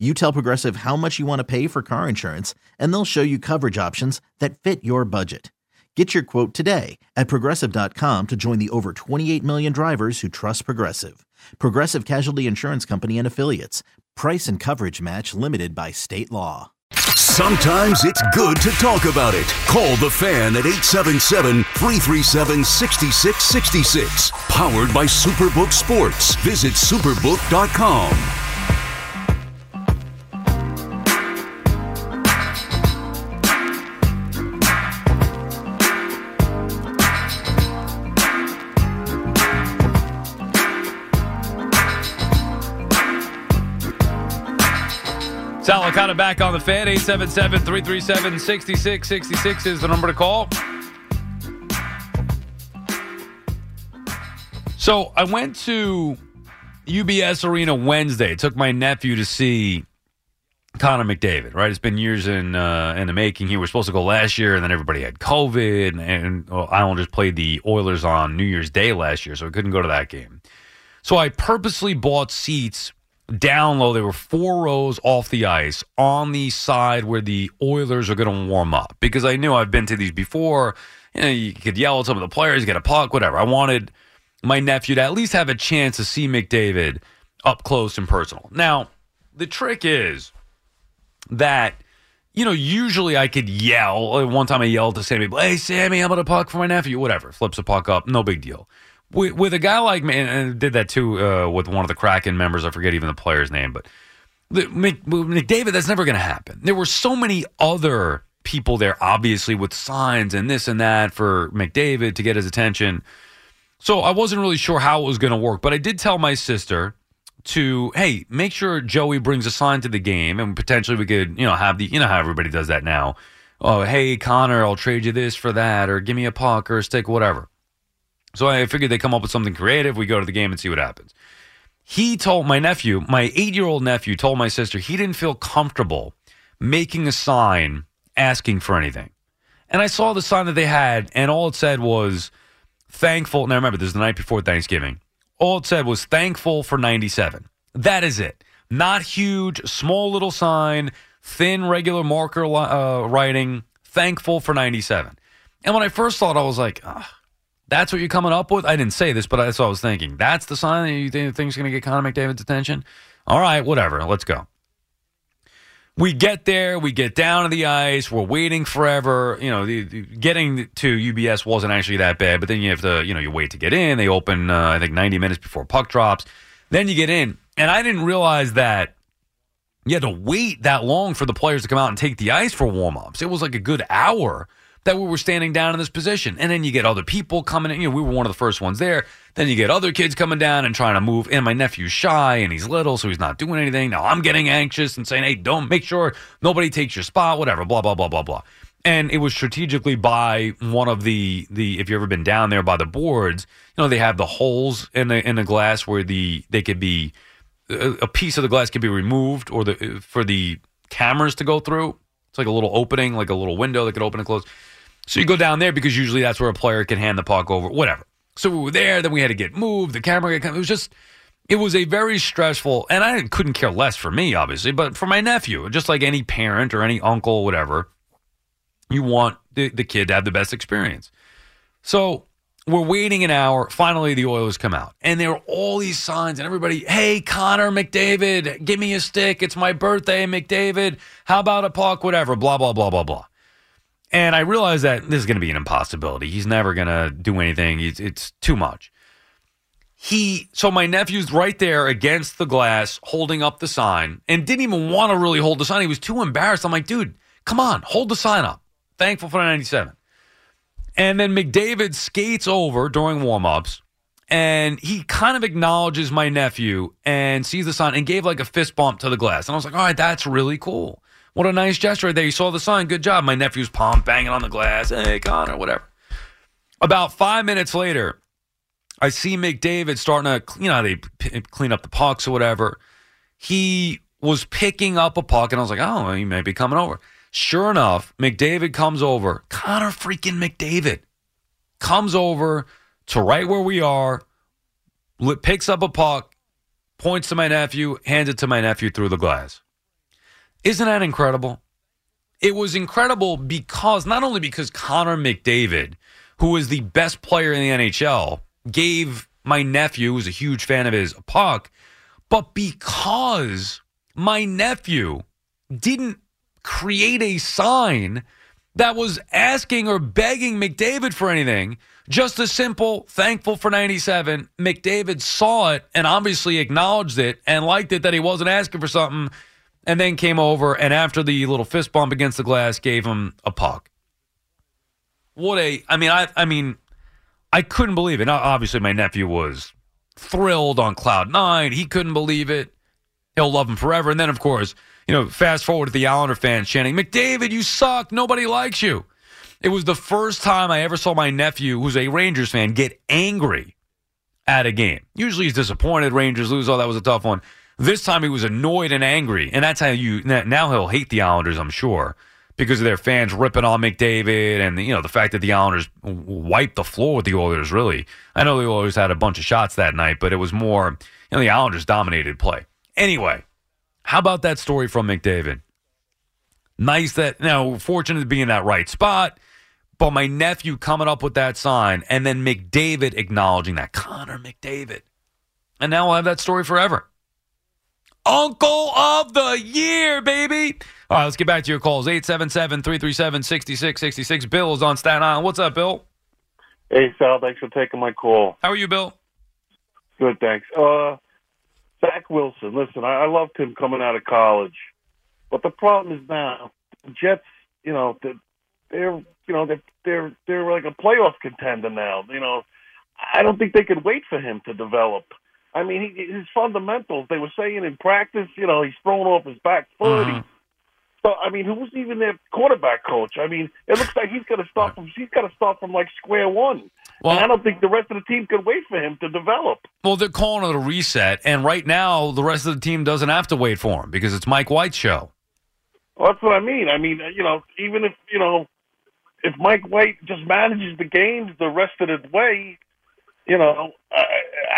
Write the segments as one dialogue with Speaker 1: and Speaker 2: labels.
Speaker 1: You tell Progressive how much you want to pay for car insurance, and they'll show you coverage options that fit your budget. Get your quote today at progressive.com to join the over 28 million drivers who trust Progressive. Progressive Casualty Insurance Company and Affiliates. Price and coverage match limited by state law.
Speaker 2: Sometimes it's good to talk about it. Call the fan at 877 337 6666. Powered by Superbook Sports. Visit superbook.com.
Speaker 3: Licata back on the fan. 877 337 6666 is the number to call. So I went to UBS Arena Wednesday. Took my nephew to see Connor McDavid. Right, it's been years in uh, in the making. He was supposed to go last year, and then everybody had COVID, and, and well, played the Oilers on New Year's Day last year, so I couldn't go to that game. So I purposely bought seats down low. They were four rows off the ice on the side where the Oilers are going to warm up because I knew I've been to these before. You know, you could yell at some of the players, get a puck, whatever. I wanted my nephew to at least have a chance to see McDavid up close and personal. Now, the trick is that. You know, usually I could yell. One time I yelled to Sammy, "Hey, Sammy, I'm about a puck for my nephew?" Whatever, flips a puck up, no big deal with, with a guy like me, and did that too uh, with one of the Kraken members. I forget even the player's name, but McDavid, that's never going to happen. There were so many other people there, obviously, with signs and this and that for McDavid to get his attention. So I wasn't really sure how it was going to work, but I did tell my sister to hey, make sure Joey brings a sign to the game, and potentially we could you know have the you know how everybody does that now. Oh, hey Connor, I'll trade you this for that, or give me a puck or a stick, whatever. So I figured they come up with something creative. We go to the game and see what happens. He told my nephew, my eight year old nephew, told my sister he didn't feel comfortable making a sign asking for anything. And I saw the sign that they had, and all it said was thankful. Now remember, this is the night before Thanksgiving. All it said was thankful for 97. That is it. Not huge, small little sign, thin, regular marker uh, writing, thankful for 97. And when I first saw it, I was like, oh, that's what you're coming up with? I didn't say this, but that's what I was thinking. That's the sign that you think is going to get Connor McDavid's attention? All right, whatever. Let's go. We get there, we get down to the ice, we're waiting forever. You know, the, the, getting to UBS wasn't actually that bad, but then you have to, you know, you wait to get in. They open, uh, I think, 90 minutes before puck drops. Then you get in. And I didn't realize that you had to wait that long for the players to come out and take the ice for warm ups. It was like a good hour that we were standing down in this position. And then you get other people coming in. You know, we were one of the first ones there. Then you get other kids coming down and trying to move. And my nephew's shy and he's little, so he's not doing anything. Now I'm getting anxious and saying, hey, don't make sure nobody takes your spot, whatever, blah, blah, blah, blah, blah. And it was strategically by one of the the if you've ever been down there by the boards, you know, they have the holes in the in the glass where the they could be uh, a piece of the glass could be removed or the uh, for the cameras to go through. It's like a little opening, like a little window that could open and close. So you go down there because usually that's where a player can hand the puck over, whatever. So we were there, then we had to get moved, the camera got It was just, it was a very stressful, and I couldn't care less for me, obviously, but for my nephew, just like any parent or any uncle, whatever, you want the, the kid to have the best experience. So we're waiting an hour. Finally, the Oilers come out, and there are all these signs, and everybody, hey, Connor McDavid, give me a stick. It's my birthday, McDavid. How about a puck? Whatever, blah, blah, blah, blah, blah. And I realize that this is going to be an impossibility. He's never going to do anything. It's, it's too much. He, so my nephew's right there against the glass, holding up the sign, and didn't even want to really hold the sign. He was too embarrassed. I'm like, dude, come on, hold the sign up. Thankful for 97. And then McDavid skates over during warmups, and he kind of acknowledges my nephew and sees the sign and gave like a fist bump to the glass. And I was like, all right, that's really cool. What a nice gesture there. You saw the sign. Good job. My nephew's palm banging on the glass. Hey, Connor, whatever. About five minutes later, I see McDavid starting to, you know, they clean up the pucks or whatever. He was picking up a puck, and I was like, oh, he may be coming over. Sure enough, McDavid comes over. Connor freaking McDavid comes over to right where we are, picks up a puck, points to my nephew, hands it to my nephew through the glass. Isn't that incredible? It was incredible because not only because Connor McDavid, who was the best player in the NHL, gave my nephew, who's a huge fan of his, a puck, but because my nephew didn't create a sign that was asking or begging McDavid for anything. Just a simple thankful for 97. McDavid saw it and obviously acknowledged it and liked it that he wasn't asking for something and then came over and after the little fist bump against the glass gave him a puck. What a I mean I I mean I couldn't believe it. Now, obviously my nephew was thrilled on cloud 9. He couldn't believe it. He'll love him forever. And then of course, you know, fast forward to the Islander fans chanting, "McDavid, you suck. Nobody likes you." It was the first time I ever saw my nephew, who's a Rangers fan, get angry at a game. Usually he's disappointed. Rangers lose. Oh, that was a tough one. This time he was annoyed and angry, and that's how you. Now he'll hate the Islanders, I'm sure, because of their fans ripping on McDavid, and you know the fact that the Islanders wiped the floor with the Oilers. Really, I know the Oilers had a bunch of shots that night, but it was more. You know, the Islanders dominated play. Anyway, how about that story from McDavid? Nice that now fortunate to be in that right spot. But my nephew coming up with that sign and then McDavid acknowledging that. Connor McDavid. And now I'll have that story forever. Uncle of the year, baby. All right, let's get back to your calls. 877 337 6666. Bill is on Staten Island. What's up, Bill?
Speaker 4: Hey, Sal. Thanks for taking my call.
Speaker 3: How are you, Bill?
Speaker 4: Good, thanks. Uh, Zach Wilson. Listen, I, I loved him coming out of college, but the problem is now the Jets. You know, they're, they're you know they're they're they're like a playoff contender now. You know, I don't think they could wait for him to develop. I mean, he, his fundamentals. They were saying in practice, you know, he's thrown off his back foot.
Speaker 3: Mhm.
Speaker 4: He, so I mean, who's even their quarterback coach? I mean, it looks like he's going to start from he's got to start from like square one.
Speaker 3: Well-
Speaker 4: and I don't think the rest of the team can wait for him to develop.
Speaker 3: Well, they're calling it a reset. And right now, the rest of the team doesn't have to wait for him because it's Mike White's show.
Speaker 4: Well, that's what I mean. I mean, you know, even if you know, if Mike White just manages the games the rest of the way, you know, I,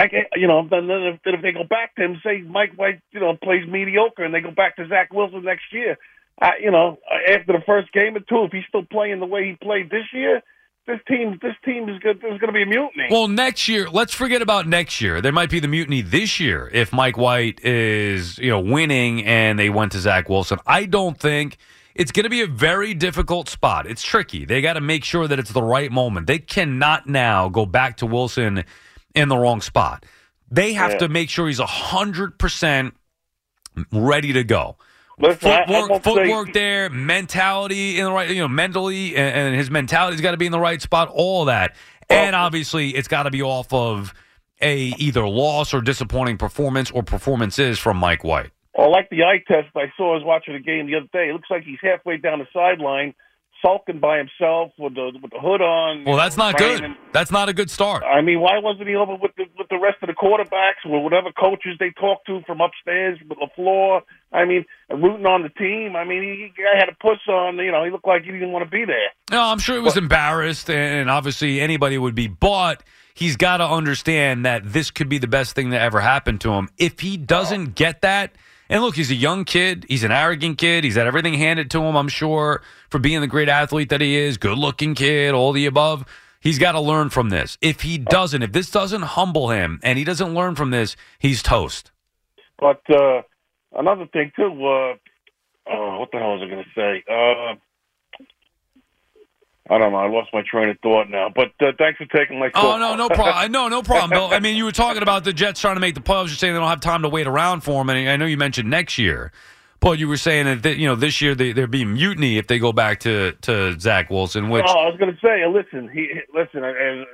Speaker 4: I can- you know, then if, if they go back to him, say Mike White, you know, plays mediocre, and they go back to Zach Wilson next year, I, you know, uh, after the first game or two, if he's still playing the way he played this year, this team, this team is good. There's going to be a mutiny.
Speaker 3: Well, next year, let's forget about next year. There might be the mutiny this year if Mike White is, you know, winning and they went to Zach Wilson. I don't think it's going to be a very difficult spot. It's tricky. They got to make sure that it's the right moment. They cannot now go back to Wilson in the wrong spot. They have
Speaker 4: Yeah.
Speaker 3: to make sure he's 100% ready to go.
Speaker 4: Listen, I- I
Speaker 3: Footwork,
Speaker 4: say-
Speaker 3: footwork there, mentality in the right, you know, mentally, and, and his mentality's got to be in the right spot. All that, and obviously, it's got to be off of a either loss or disappointing performance or performances from Mike White.
Speaker 4: Well, like the eye test I saw, I was watching the game the other day. It looks like he's halfway down the sideline, sulking by himself with the with the hood on.
Speaker 3: Well, that's not good.
Speaker 4: and-
Speaker 3: That's not a good start.
Speaker 4: I mean, why wasn't he over with the with the rest of the quarterbacks or whatever coaches they talked to from upstairs with the floor? I mean, rooting on the team. I mean, he, he had a push on. You know, he looked like he didn't want to be there.
Speaker 3: No, I'm sure he was embarrassed, and obviously anybody would be. But he's got to understand that this could be the best thing that ever happened to him. If he doesn't get that, and look, he's a young kid, he's an arrogant kid, he's had everything handed to him. I'm sure for being the great athlete that he is, good looking kid, all the above. He's got to learn from this. If he doesn't, if this doesn't humble him, and he doesn't learn from this, he's toast.
Speaker 4: But uh, another thing too. Uh, oh, what the hell was I going to say? Uh, I don't know. I lost my train of thought now. But uh, thanks for taking my call.
Speaker 3: Oh no, no problem. I no, no problem, Bill. I mean, you were talking about the Jets trying to make the playoffs. You're saying they don't have time to wait around for them. and I know you mentioned next year, but you were saying that you know this year they, there'd be mutiny if they go back to to Zach Wilson. Which
Speaker 4: Oh, I was going to say, listen, he listen. As,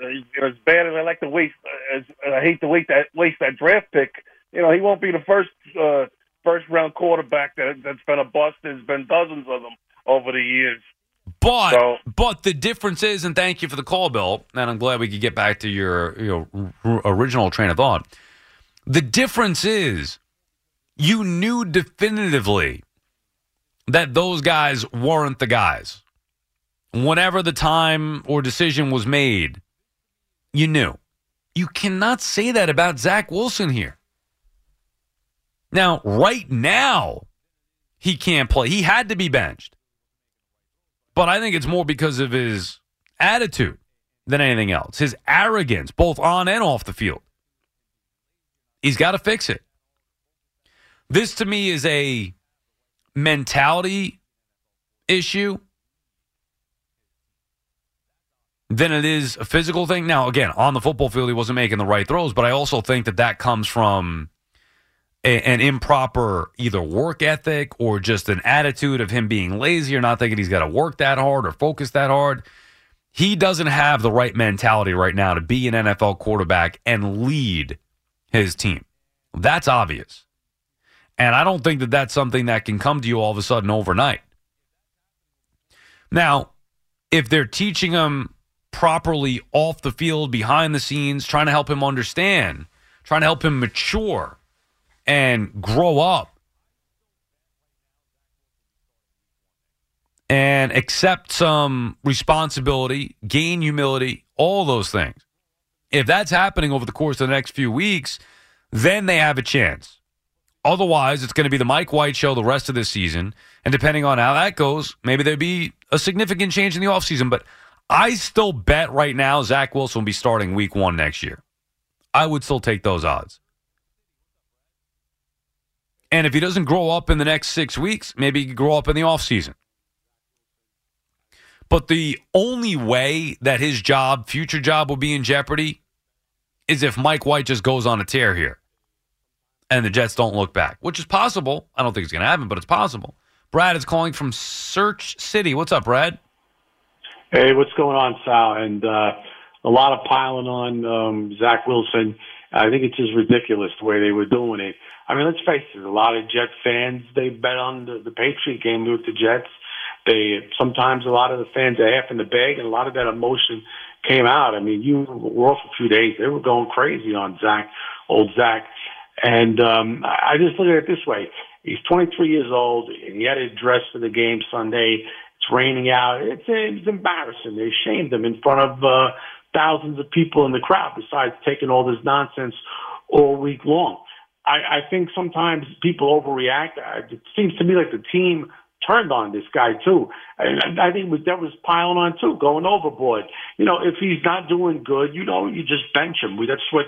Speaker 4: as bad as I like to waste, as I hate to waste that waste that draft pick. You know, he won't be the first uh, first round quarterback that that's been a bust. There's been dozens of them over the years.
Speaker 3: But
Speaker 4: So-
Speaker 3: but the difference is, and thank you for the call, Bill. And I'm glad we could get back to your your r- original train of thought. The difference is, you knew definitively that those guys weren't the guys. Whenever the time or decision was made, you knew. You cannot say that about Zach Wilson here. Now, right now, he can't play. He had to be benched. But I think it's more because of his attitude than anything else. His arrogance, both on and off the field. He's got to fix it. This to me is a mentality issue than it is a physical thing. Now, again, on the football field, he wasn't making the right throws, but I also think that that comes from an improper either work ethic or just an attitude of him being lazy or not thinking he's got to work that hard or focus that hard. He doesn't have the right mentality right now to be an NFL quarterback and lead his team. That's obvious. And I don't think that that's something that can come to you all of a sudden overnight. Now, if they're teaching him properly off the field, behind the scenes, trying to help him understand, trying to help him mature and grow up and accept some responsibility, gain humility, all those things. If that's happening over the course of the next few weeks, then they have a chance. Otherwise, it's going to be the Mike White show the rest of this season. And depending on how that goes, maybe there'd be a significant change in the offseason. But I still bet right now Zach Wilson will be starting week one next year. I would still take those odds. And if he doesn't grow up in the next six weeks, maybe he could grow up in the offseason. But the only way that his job, future job, will be in jeopardy is if Mike White just goes on a tear here and the Jets don't look back, which is possible. I don't think it's going to happen, but it's possible. Brad is calling from Search City. What's up, Brad?
Speaker 5: Hey, what's going on, Sal? And uh, a lot of piling on um, Zach Wilson. I think it's just ridiculous the way they were doing it. I mean, let's face it. A lot of Jet fans they bet on the, the Patriot game with the Jets. They sometimes a lot of the fans are half in the bag, and a lot of that emotion came out. I mean, you were off a few days; they were going crazy on Zach, old Zach. And um, I just look at it this way: he's 23 years old, and he had to dress for the game Sunday. It's raining out. It's it's embarrassing. They shamed him in front of uh, thousands of people in the crowd. Besides taking all this nonsense all week long, I, I think sometimes people overreact. It seems to me like the team turned on this guy too, and I think that was piling on too, going overboard. You know, if he's not doing good, you know, you just bench him. That's what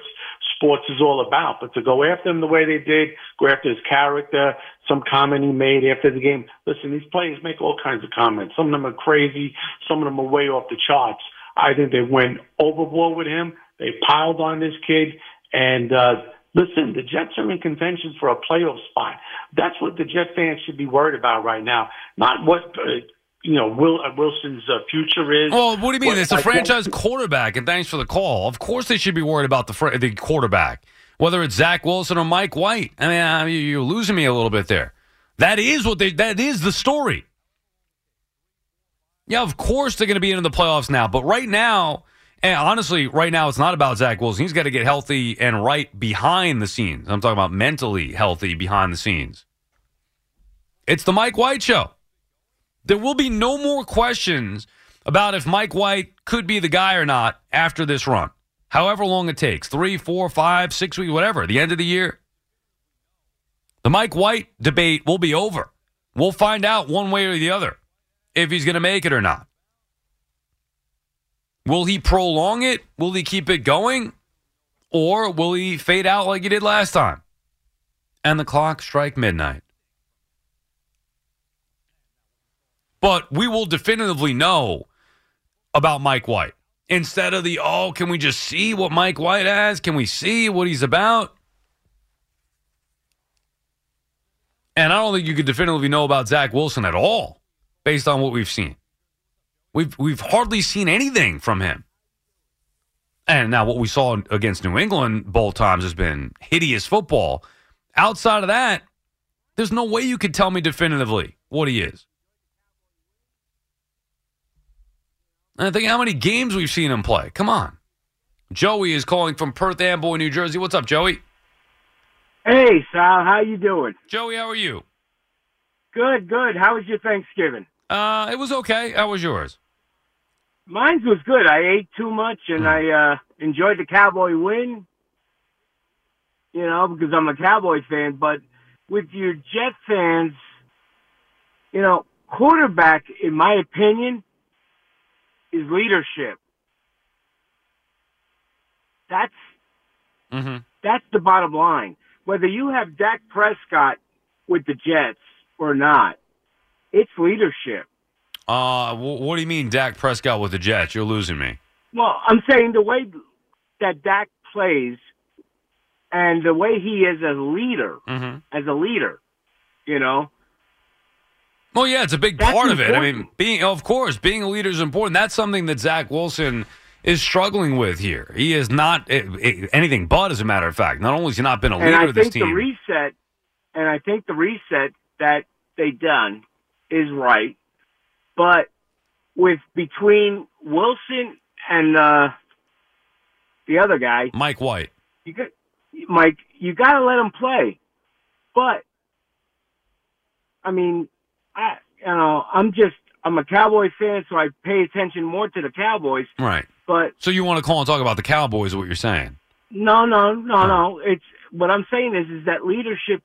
Speaker 5: sports is all about. But to go after him the way they did, go after his character, some comment he made after the game. Listen, these players make all kinds of comments. Some of them are crazy. Some of them are way off the charts. I think they went overboard with him. They piled on this kid, and uh, Listen, the Jets are in contention for a playoff spot. That's what the Jet fans should be worried about right now. Not what uh, you know Will uh, Wilson's uh, future is.
Speaker 3: Well, what do you mean?
Speaker 5: What-
Speaker 3: It's a
Speaker 5: like,
Speaker 3: franchise quarterback, and thanks for the call. Of course, they should be worried about the fr- the quarterback, whether it's Zach Wilson or Mike White. I mean, I mean, you're losing me a little bit there. That is what they. That is the story. Yeah, of course they're going to be in the playoffs now, but right now, and honestly, right now it's not about Zach Wilson. He's got to get healthy and right behind the scenes. I'm talking about mentally healthy behind the scenes. It's the Mike White show. There will be no more questions about if Mike White could be the guy or not after this run. However long it takes three, four, five, six weeks, whatever, the end of the year. The Mike White debate will be over. We'll find out one way or the other if he's going to make it or not. Will he prolong it? Will he keep it going? Or will he fade out like he did last time? And the clock strike midnight. But we will definitively know about Mike White. Instead of the, oh, can we just see what Mike White has? Can we see what he's about? And I don't think you could definitively know about Zach Wilson at all based on what we've seen. We've we've hardly seen anything from him. And now what we saw against New England both times has been hideous football. Outside of that, There's no way you could tell me definitively what he is. And I think how many games we've seen him play. Come on. Joey is calling from Perth Amboy, New Jersey. What's up, Joey?
Speaker 6: Hey, Sal, how you doing?
Speaker 3: Joey, how are you?
Speaker 6: Good, good. How was your Thanksgiving?
Speaker 3: Uh, it was okay. How was yours?
Speaker 6: Mine was good. I ate too much and I uh enjoyed the Cowboy win. You know, because I'm a Cowboy fan, but with your Jet fans, you know, quarterback, in my opinion, is leadership. That's
Speaker 3: Mm-hmm.
Speaker 6: that's the bottom line. Whether you have Dak Prescott with the Jets or not, it's leadership.
Speaker 3: Uh, wh- what do you mean, Dak Prescott with the Jets? You're losing me.
Speaker 6: Well, I'm saying the way that Dak plays and the way he is as a leader,
Speaker 3: Mm-hmm.
Speaker 6: as a leader, you know,
Speaker 3: Well, yeah, it's a big part of it. I mean, being of course, being a leader is important. That's something that Zach Wilson is struggling with here. He is not eh, eh, anything but, as a matter of fact. Not only has he not been a
Speaker 6: and
Speaker 3: leader
Speaker 6: I
Speaker 3: of this
Speaker 6: think the
Speaker 3: team.
Speaker 6: reset, and I think the reset that they done is right, but with between Wilson and uh, the other guy,
Speaker 3: Mike White.
Speaker 6: you got Mike, you got to let him play. But I mean, I you know, I'm just I'm a Cowboy fan, so I pay attention more to the Cowboys.
Speaker 3: Right.
Speaker 6: But
Speaker 3: So you want to call and talk about the Cowboys? What you're saying?
Speaker 6: no, no, no, no. It's what I'm saying is is that leadership,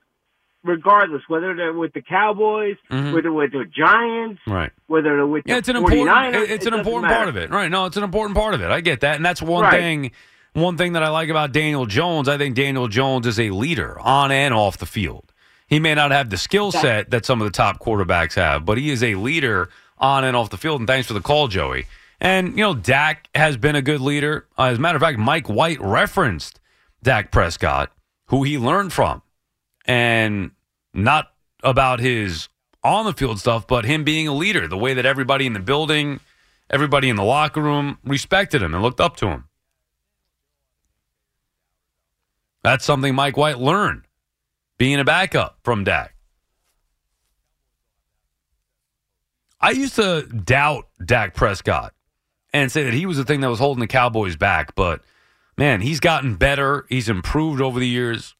Speaker 6: regardless whether they're with the Cowboys,
Speaker 3: Mhm.
Speaker 6: whether with the Giants,
Speaker 3: Right.
Speaker 6: whether they're with
Speaker 3: Yeah,
Speaker 6: the
Speaker 3: it's an
Speaker 6: 49ers,
Speaker 3: important. It's
Speaker 6: it
Speaker 3: an important part of it, right? No, it's an important part of it. I get that, and that's one
Speaker 6: Right.
Speaker 3: thing. One thing that I like about Daniel Jones, I think Daniel Jones is a leader on and off the field. He may not have the skill set that some of the top quarterbacks have, but he is a leader on and off the field. And thanks for the call, Joey. And you know, Dak has been a good leader. Uh, as a matter of fact, Mike White referenced Dak Prescott, who he learned from, and not about his on the field stuff, but him being a leader, the way that everybody in the building, everybody in the locker room respected him and looked up to him. That's something Mike White learned being a backup from Dak. I used to doubt Dak Prescott and say that he was the thing that was holding the Cowboys back, but man, he's gotten better. He's improved over the years.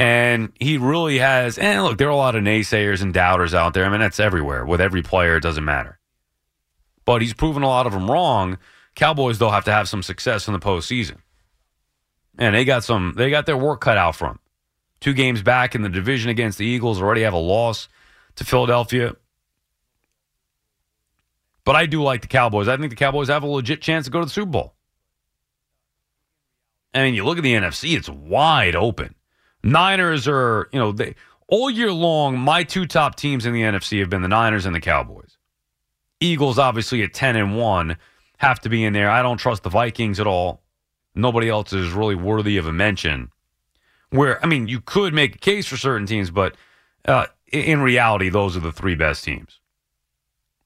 Speaker 3: And he really has. And look, there are a lot of naysayers and doubters out there. I mean, that's everywhere. With every player, it doesn't matter. But he's proven a lot of them wrong. Cowboys, though, have to have some success in the postseason. And they got some, they got their work cut out them. Two games back in the division against the Eagles, already have a loss to Philadelphia. But I do like the Cowboys. I think the Cowboys have a legit chance to go to the Super Bowl. I mean, you look at the NFC, it's wide open. Niners are, you know, they all year long, my two top teams in the NFC have been the Niners and the Cowboys. Eagles, obviously at 10 and 1, have to be in there. I don't trust the Vikings at all. Nobody else is really worthy of a mention. Where, I mean, you could make a case for certain teams, but uh, in reality, those are the three best teams.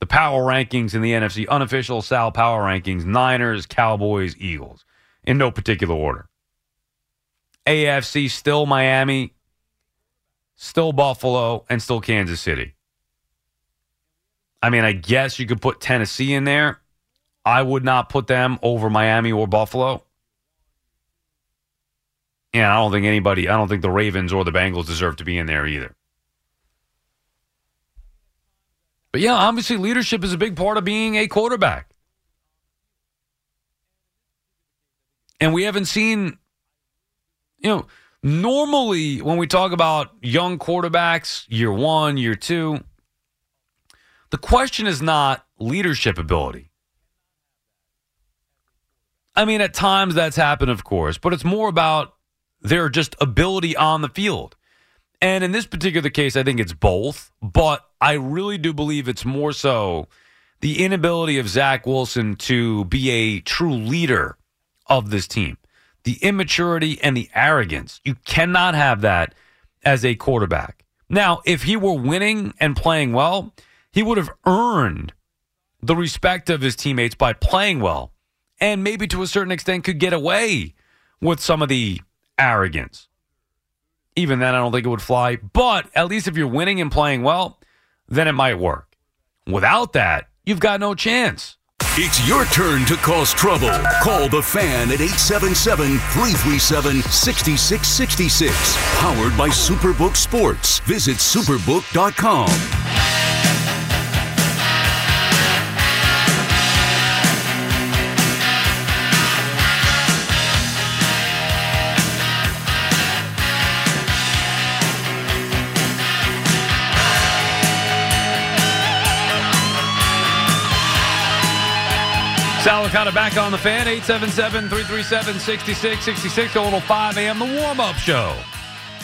Speaker 3: The power rankings in the NFC, unofficial Sal power rankings Niners, Cowboys, Eagles, in no particular order. AFC, still Miami, still Buffalo, and still Kansas City. I mean, I guess you could put Tennessee in there. I would not put them over Miami or Buffalo. And I don't think anybody, I don't think the Ravens or the Bengals deserve to be in there either. But yeah, obviously, leadership is a big part of being a quarterback. And we haven't seen, you know, normally when we talk about young quarterbacks, year one, year two, the question is not leadership ability. I mean, at times that's happened, of course, but it's more about their just ability on the field. And in this particular case, I think it's both, but I really do believe it's more so the inability of Zach Wilson to be a true leader of this team. The immaturity and the arrogance. You cannot have that as a quarterback. Now, if he were winning and playing well, he would have earned the respect of his teammates by playing well and maybe to a certain extent could get away with some of the arrogance. Even then, I don't think it would fly. But at least if you're winning and playing well, then it might work. Without that, you've got no chance.
Speaker 2: It's your turn to cause trouble. Call the fan at 877 337 6666. Powered by Superbook Sports. Visit superbook.com.
Speaker 3: Licata back on the fan, 877-337-6666, a little 5 a.m. The warm-up show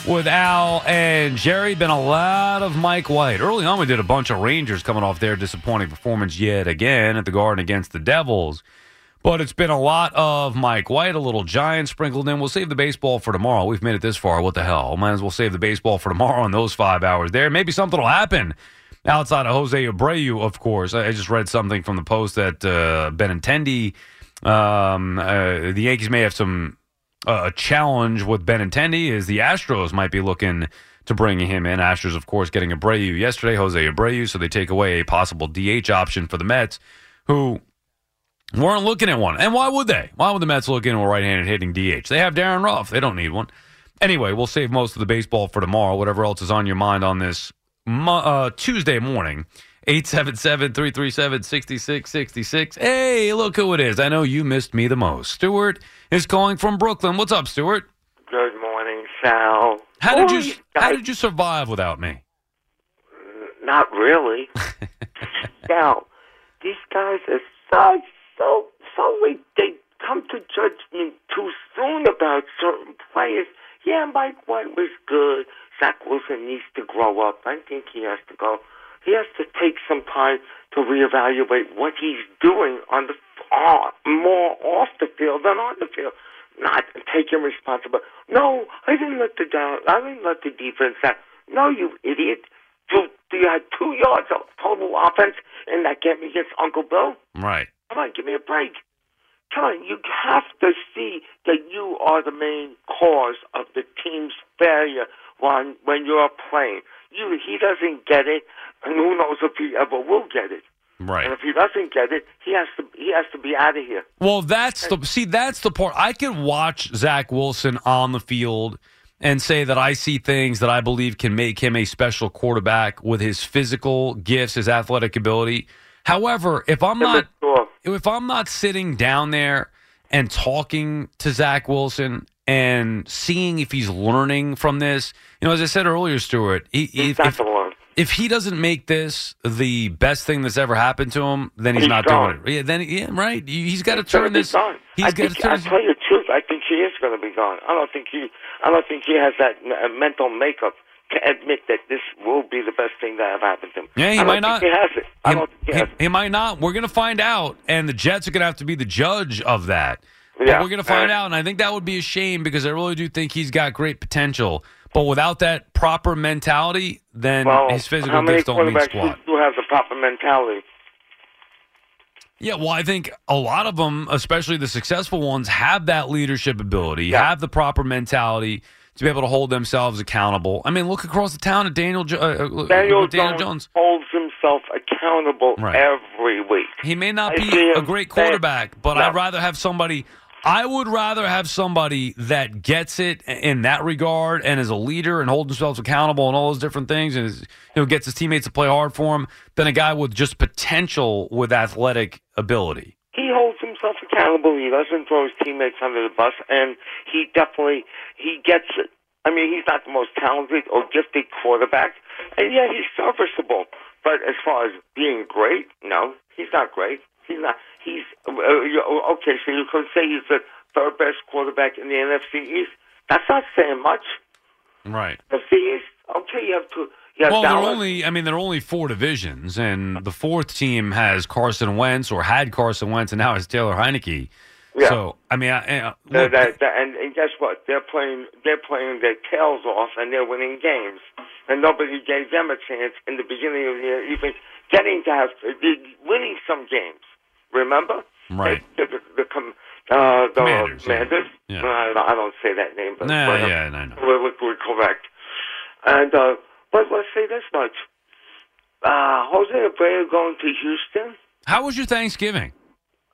Speaker 3: with Al and Jerry. Been a lot of Mike White. Early on, we did a bunch of Rangers coming off their disappointing performance yet again at the Garden against the Devils. But it's been a lot of Mike White, a little giant sprinkled in. We'll save the baseball for tomorrow. We've made it this far. What the hell? Might as well save the baseball for tomorrow in those five hours there. Maybe something will happen outside of Jose Abreu, of course. I just read something from the post that uh, Benintendi, um, uh, the Yankees may have some uh, a challenge with Benintendi is the Astros might be looking to bring him in. Astros, of course, getting Abreu yesterday, Jose Abreu, so they take away a possible DH option for the Mets, who weren't looking at one. And why would they? Why would the Mets look into a right-handed hitting DH? They have Darin Ruf. They don't need one. Anyway, we'll save most of the baseball for tomorrow. Whatever else is on your mind on this mo- uh, Tuesday morning. 877-337-6666. Hey, look who it is. I know you missed me the most. Stuart is calling from Brooklyn. What's up, Stuart?
Speaker 7: Good morning, Sal.
Speaker 3: How did you how did you survive without me?
Speaker 7: Not really. Sal, these guys are so, so, so weak. They come to judgment too soon about certain players. Yeah, Mike White was good. Zach Wilson needs to grow up. I think he has to go. He has to take some time to reevaluate what he's doing on the uh, more off the field than on the field. Not taking responsibility. No, I didn't let the down. I didn't let the defense down. No, you idiot. You, you had two yards of total offense in that game against Uncle Bill.
Speaker 3: Right.
Speaker 7: Come on, give me a break. You have to see that you are the main cause of the team's failure when when you're playing. You, he doesn't get it, and who knows if he ever will get it.
Speaker 3: Right.
Speaker 7: And if he doesn't get it, he has to he has to be out of here.
Speaker 3: Well, that's the see. That's the part. I can watch Zach Wilson on the field and say that I see things that I believe can make him a special quarterback with his physical gifts, his athletic ability. However, if I'm not. If I'm not sitting down there and talking to Zach Wilson and seeing if he's learning from this, you know, as I said earlier, Stuart, he,
Speaker 7: He's
Speaker 3: if,
Speaker 7: not
Speaker 3: if,
Speaker 7: the one.
Speaker 3: if he doesn't make this the best thing that's ever happened to him, then he's,
Speaker 7: He's
Speaker 3: not
Speaker 7: gone.
Speaker 3: doing it. Yeah, then yeah, right. He's got to turn this.
Speaker 7: gone.
Speaker 3: He's got to turn.
Speaker 7: I tell you the truth. I think he is going to be gone. I don't think he. I don't think he has that mental makeup to admit that this will be the best thing that ever happened to him.
Speaker 3: Yeah, he might not.
Speaker 7: He has it. I
Speaker 3: he,
Speaker 7: don't he
Speaker 3: he-
Speaker 7: has
Speaker 3: he might not. We're going to find out, and the Jets are going to have to be the judge of that. But
Speaker 7: Yeah.
Speaker 3: we're going to find out, and I think that would be a shame because I really do think he's got great potential. But without that proper mentality, then
Speaker 7: Well,
Speaker 3: his physical gifts don't mean squat.
Speaker 7: do have the proper mentality?
Speaker 3: Yeah, well, I think a lot of them, especially the successful ones, have that leadership ability,
Speaker 7: Yeah.
Speaker 3: have the proper mentality to be able to hold themselves accountable. I mean, look across the town at Daniel, uh, uh,
Speaker 7: Daniel,
Speaker 3: Daniel
Speaker 7: Jones,
Speaker 3: Jones.
Speaker 7: holds himself accountable
Speaker 3: Right.
Speaker 7: every week.
Speaker 3: He may not
Speaker 7: I
Speaker 3: be a great quarterback, but
Speaker 7: No.
Speaker 3: I'd rather have somebody. I would rather have somebody that gets it in that regard and is a leader and holds themselves accountable and all those different things, and is, you know gets his teammates to play hard for him than a guy with just potential with athletic ability.
Speaker 7: Himself accountable. He doesn't throw his teammates under the bus, and he definitely he gets it. I mean, he's not the most talented or gifted quarterback, and yeah, he's serviceable. But as far as being great, no, he's not great. He's not. He's uh, okay. So you could say he's the third best quarterback in the NFC East. That's not saying much.
Speaker 3: Right.
Speaker 7: The East, okay, you have to.
Speaker 3: Well, there are only I mean there are only four divisions, and the fourth team has Carson Wentz or had Carson Wentz, and now has Taylor Heinicke.
Speaker 7: Yeah.
Speaker 3: So I mean, I, I, look,
Speaker 7: the- the- and, and guess what? They're playing. They're playing their tails off, and they're winning games. And nobody gave them a chance in the beginning of the year, even getting to have winning some games. Remember?
Speaker 3: Right.
Speaker 7: The, the, the, com- Uh, the
Speaker 3: Commanders.
Speaker 7: Commanders.
Speaker 3: Yeah.
Speaker 7: I, don't- I don't say that name, but
Speaker 3: Nah,
Speaker 7: but, uh,
Speaker 3: yeah, I know.
Speaker 7: politically correct. And uh, but let's say this much: uh, Jose Abreu going to Houston.
Speaker 3: How was your Thanksgiving?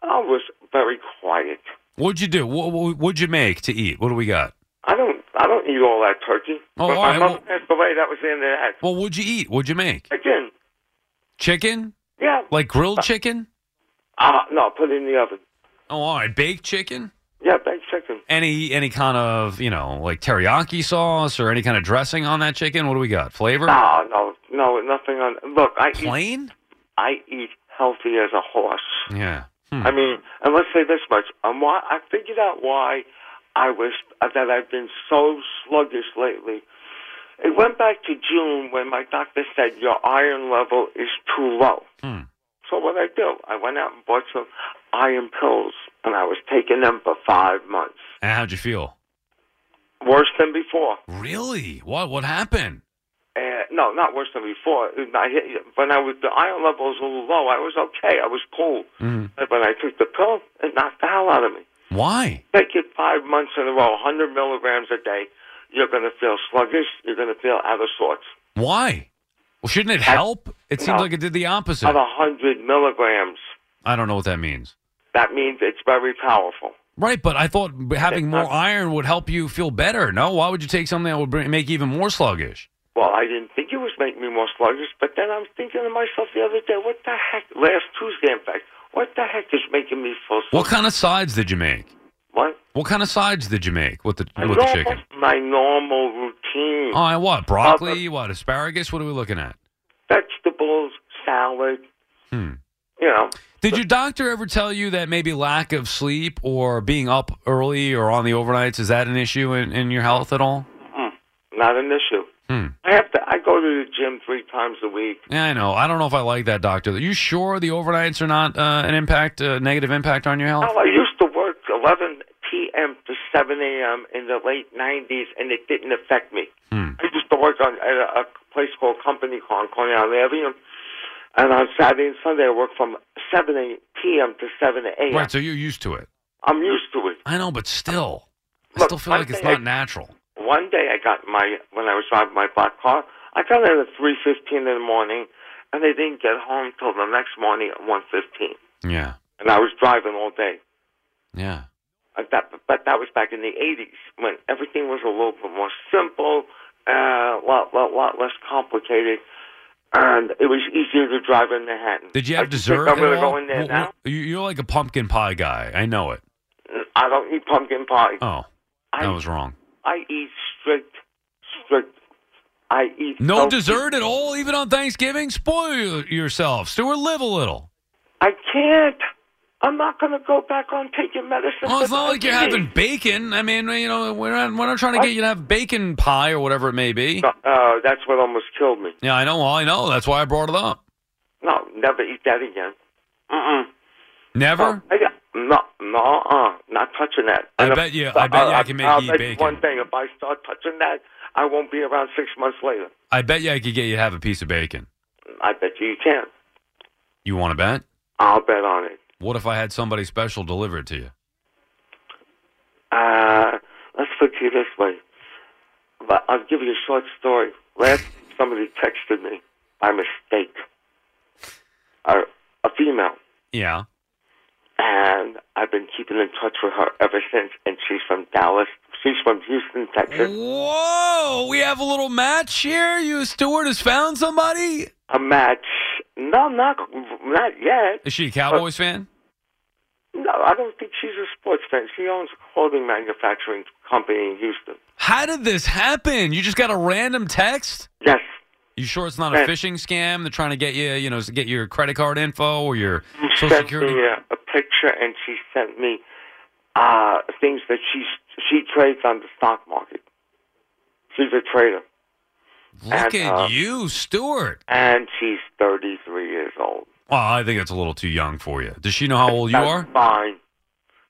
Speaker 7: I was very quiet.
Speaker 3: What'd you do? What, what'd you make to eat? What do we got?
Speaker 7: I don't. I don't eat all that turkey.
Speaker 3: Oh,
Speaker 7: but
Speaker 3: all
Speaker 7: my
Speaker 3: right,
Speaker 7: mother
Speaker 3: well-
Speaker 7: passed away. That was the end of that.
Speaker 3: Well, what'd you eat? What'd you make?
Speaker 7: Chicken.
Speaker 3: Chicken?
Speaker 7: yeah.
Speaker 3: Like grilled chicken?
Speaker 7: Uh, no, put it in the oven.
Speaker 3: Oh, all right. Baked chicken?
Speaker 7: Yeah, baked chicken.
Speaker 3: Any any kind of you know like teriyaki sauce or any kind of dressing on that chicken? What do we got? Flavor?
Speaker 7: No, no, no, nothing on. Look, I eat.
Speaker 3: Plain?
Speaker 7: I eat healthy as a horse.
Speaker 3: Yeah. Hmm.
Speaker 7: I mean, and let's say this much: um, why I figured out why I was uh, that I've been so sluggish lately. It went back to June when my doctor said your iron level is too low.
Speaker 3: Hmm.
Speaker 7: So what I do, I went out and bought some iron pills, and I was taking them for five months.
Speaker 3: And how'd you feel?
Speaker 7: Worse than before.
Speaker 3: Really? What what happened?
Speaker 7: Uh, no, not worse than before. I, hit- when I was the iron level was a little low, I was okay. I was cool.
Speaker 3: Mhm.
Speaker 7: But when I took the pill, it knocked the hell out of me.
Speaker 3: Why?
Speaker 7: Take it five months in a row, 100 milligrams a day. You're going to feel sluggish. You're going to feel out of sorts.
Speaker 3: Why? Well, shouldn't it help? It seems
Speaker 7: No.
Speaker 3: like it did the opposite.
Speaker 7: At 100 milligrams,
Speaker 3: I don't know what that means.
Speaker 7: that means it's very powerful.
Speaker 3: Right, but I thought having more iron would help you feel better. No, why would you take something that would bring, make you even more sluggish?
Speaker 7: Well, I didn't think it was making me more sluggish, but then I'm thinking to myself the other day, what the heck? Last Tuesday, in fact, what the heck is making me feel sluggish?
Speaker 3: What kind of sides did you make?
Speaker 7: What?
Speaker 3: What kind of sides did you make with the
Speaker 7: My
Speaker 3: with the chicken?
Speaker 7: my normal routine.
Speaker 3: Oh, what? Broccoli? What? Asparagus? What are we looking at?
Speaker 7: Vegetables, salad,
Speaker 3: Hmm.
Speaker 7: you know.
Speaker 3: Did your doctor ever tell you that maybe lack of sleep or being up early or on the overnights is that an issue in, in your health at all?
Speaker 7: Mm, not an issue.
Speaker 3: Hmm.
Speaker 7: I have to. I go to the gym three times a week.
Speaker 3: Yeah, I know. I don't know if I like that doctor. Are you sure the overnights are not uh, an impact, uh, negative impact on your health?
Speaker 7: Well, I used to work 11 p.m. to 7 a.m. in the late 90s, and it didn't affect me.
Speaker 3: Hmm.
Speaker 7: I used to work on at a, a place called Company Car on Coney Island Avenue, and on Saturday and Sunday I work from 7 p.m. to 7 a.m.
Speaker 3: Right, so you're used to it.
Speaker 7: I'm used to it.
Speaker 3: I know, but still, I
Speaker 7: Look,
Speaker 3: still feel like it's not
Speaker 7: I-
Speaker 3: natural.
Speaker 7: One day I got my when I was driving my black car, I got in at 3:15 in the morning, and they didn't get home till the next morning at 1:15,
Speaker 3: Yeah,
Speaker 7: and I was driving all day.
Speaker 3: yeah.
Speaker 7: That, but that was back in the 80s when everything was a little bit more simple, a uh, lot, lot, lot less complicated, and it was easier to drive in Manhattan.
Speaker 3: Did you have
Speaker 7: just
Speaker 3: dessert?
Speaker 7: I'm going to go in there
Speaker 3: Well,
Speaker 7: now.
Speaker 3: you- You're like a pumpkin pie guy. I know it.
Speaker 7: I don't eat pumpkin pie.
Speaker 3: Oh,
Speaker 7: I,
Speaker 3: that was wrong.
Speaker 7: I eat strict, strict. I eat
Speaker 3: No
Speaker 7: healthy.
Speaker 3: dessert at all, even on Thanksgiving. Spoil yourself, Stuart. Live a little.
Speaker 7: I can't. I'm not going to go back on taking medicine.
Speaker 3: Well, it's not like you're having bacon. I mean, you know, we're not, we're not trying to get you to have bacon pie or whatever it may be.
Speaker 7: No, uh, that's what almost killed me.
Speaker 3: Yeah, I know. Well, I know. That's why I brought it up.
Speaker 7: No, never eat that again. Mm-mm.
Speaker 3: Never.
Speaker 7: I, no, no, uh, not touching that.
Speaker 3: I bet you- I bet you I can make
Speaker 7: I'll
Speaker 3: you eat bacon.
Speaker 7: One thing, if I start touching that, I won't be around six months later.
Speaker 3: I bet you I could get you to have a piece of bacon.
Speaker 7: I bet you you can.
Speaker 3: You want to bet?
Speaker 7: I'll bet on it.
Speaker 3: What if I had somebody special deliver it to you?
Speaker 7: Uh, let's put it this way. But I'll give you a short story. Last somebody texted me by mistake. A, a female.
Speaker 3: Yeah.
Speaker 7: And I've been keeping in touch with her ever since. And she's from Dallas. She's from Houston, Texas.
Speaker 3: Whoa! We have a little match here. You, Stuart, has found somebody.
Speaker 7: A match? No, not not yet.
Speaker 3: Is she a Cowboys fan?
Speaker 7: No, I don't think she's a sports fan. She owns a clothing manufacturing company in Houston.
Speaker 3: How did this happen? You just got a random text?
Speaker 7: Yes,
Speaker 3: You sure it's not a phishing scam? They're trying to get you, you know, to get your credit card info or your
Speaker 7: she
Speaker 3: social
Speaker 7: sent
Speaker 3: security.
Speaker 7: me a, a picture, and she sent me uh, things that she she trades on the stock market. She's a trader,
Speaker 3: Look
Speaker 7: and,
Speaker 3: at
Speaker 7: uh,
Speaker 3: you, Stuart.
Speaker 7: and she's 33 years old.
Speaker 3: Well, I think that's a little too young for you. Does she know how old you
Speaker 7: That's
Speaker 3: are?
Speaker 7: Fine.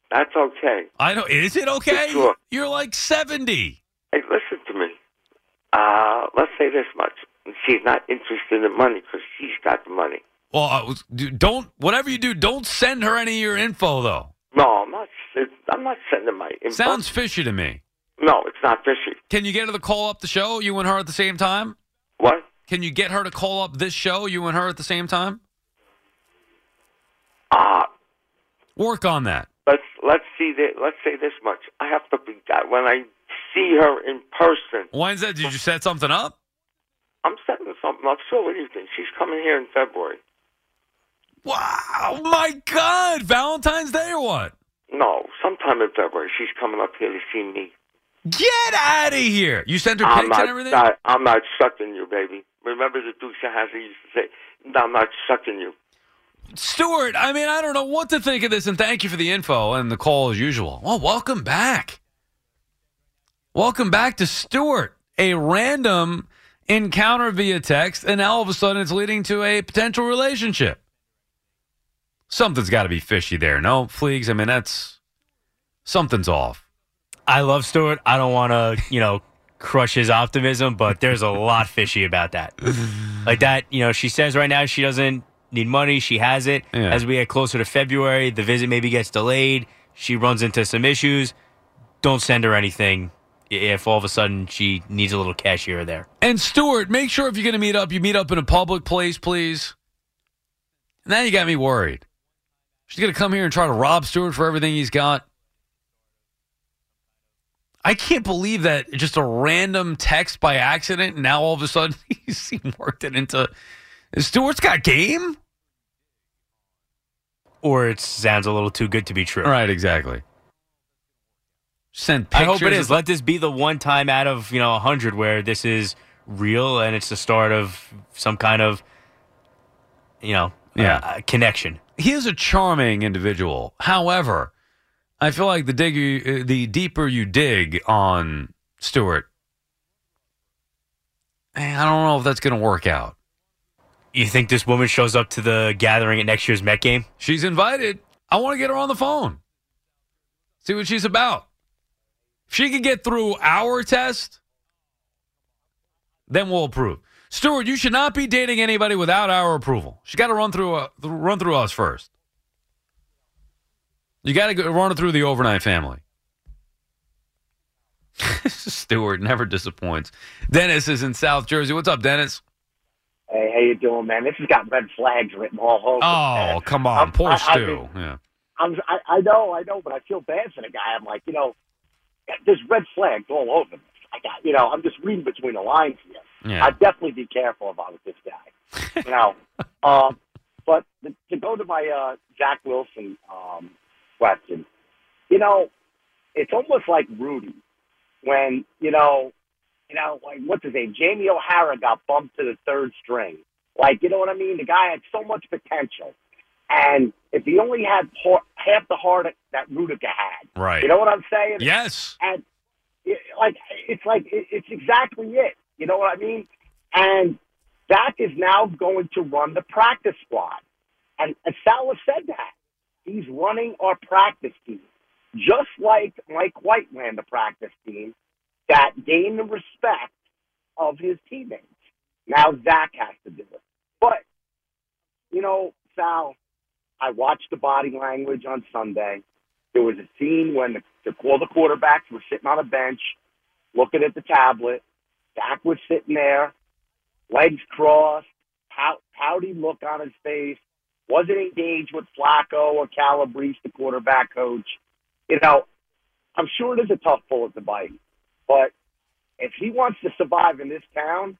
Speaker 7: That's okay.
Speaker 3: I know. Is it okay?
Speaker 7: Sure.
Speaker 3: You're like 70.
Speaker 7: Hey, listen to me. Uh, let's say this much. She's not interested in the money because she's got the money.
Speaker 3: Well, do- don't, whatever you do, don't send her any of your info, though.
Speaker 7: No, I'm not I'm not sending my info.
Speaker 3: Sounds fishy to me.
Speaker 7: No, it's not fishy.
Speaker 3: Can you get her to call up the show, you and her at the same time?
Speaker 7: What?
Speaker 3: Can you get her to call up this show, you and her at the same time?
Speaker 7: Ah,
Speaker 3: Work on that.
Speaker 7: let's let's see that. Let's say this much. I have to be when I see her in person.
Speaker 3: When's that? Did you set something up?
Speaker 7: I'm setting something up. So what do you think? She's coming here in February.
Speaker 3: Wow, my God. Valentine's Day or what?
Speaker 7: No, sometime in February. She's coming up here to see me.
Speaker 3: Get out of here. You sent her
Speaker 7: I'm
Speaker 3: pics
Speaker 7: not,
Speaker 3: and everything?
Speaker 7: not. I'm not sucking you, baby. Remember the Dukes of Hazzard used to say, "I'm not sucking you."
Speaker 3: Stuart, I mean, I don't know what to think of this, and thank you for the info and the call as usual. Well, welcome back. Welcome back to Stuart, a random encounter via text, and now all of a sudden it's leading to a potential relationship. Something's got to be fishy there. No, Fleegs, I mean, that's something's off.
Speaker 8: I love Stewart. I don't want to, you know, crush his optimism, but there's a lot fishy about that. like that, you know, she says right now she doesn't need money. She has it.
Speaker 3: Yeah.
Speaker 8: As we get closer to February, the visit maybe gets delayed. She runs into some issues. Don't send her anything if all of a sudden she needs a little cash here or there.
Speaker 3: And Stuart, make sure if you're going to meet up, you meet up in a public place, please. Now you got me worried. She's going to come here and try to rob Stuart for everything he's got. I can't believe that just a random text by accident. And now all of a sudden he's he worked it into. Stuart's got game?
Speaker 8: Or it sounds a little too good to be true.
Speaker 3: Right, exactly. Send
Speaker 8: I hope it is. Let this be the one time out of you know a hundred where this is real and it's the start of some kind of you know
Speaker 3: Yeah.
Speaker 8: uh, connection.
Speaker 3: he is a charming individual. However, I feel like the digger, uh, the deeper you dig on Stewart, eh, I don't know if that's going to work out.
Speaker 8: You think this woman shows up to the gathering at next year's Met game?
Speaker 3: She's invited. I want to get her on the phone. See what she's about. If she can get through our test, then we'll approve. Stewart, you should not be dating anybody without our approval. She got to run through uh, run through us first. You got to run it through the overnight family. Stewart never disappoints. Dennis is in South Jersey. What's up, Dennis?
Speaker 9: Hey, how you doing, man? This has got red flags written all over.
Speaker 3: Oh,
Speaker 9: it.
Speaker 3: come on,
Speaker 9: I'm-
Speaker 3: poor
Speaker 9: I- I
Speaker 3: Stu.
Speaker 9: mean,
Speaker 3: yeah.
Speaker 9: I'm, I, I know, I know, but I feel bad for the guy. I'm like, you know, there's red flags all over this. I got, you know, I'm just reading between the lines here.
Speaker 3: Yeah.
Speaker 9: I'd definitely be careful if I was this guy. You know, um, but to, to go to my uh, Jack Wilson um, question, you know, it's almost like Rudy when you know, you know, like what's his name? Jamie O'Hara got bumped to the third string. Like, you know what I mean? The guy had so much potential, and if he only had por- half the heart that Rudica had,
Speaker 3: Right.
Speaker 9: You know what I'm saying?
Speaker 3: Yes.
Speaker 9: and it, like it's like it, it's exactly it. You know what I mean? And Zach is now going to run the practice squad, and, and Salah said that he's running our practice team, just like Mike White ran the practice team that gained the respect of his teammates. Now Zach has to do it, but you know, Sal, I watched the body language on Sunday. There was a scene when the, the all the quarterbacks were sitting on a bench, looking at the tablet. Zach was sitting there, legs crossed, pout, pouty look on his face. Wasn't engaged with Flacco or Calabrese, the quarterback coach. You know, I'm sure it is a tough bullet to bite, but if he wants to survive in this town,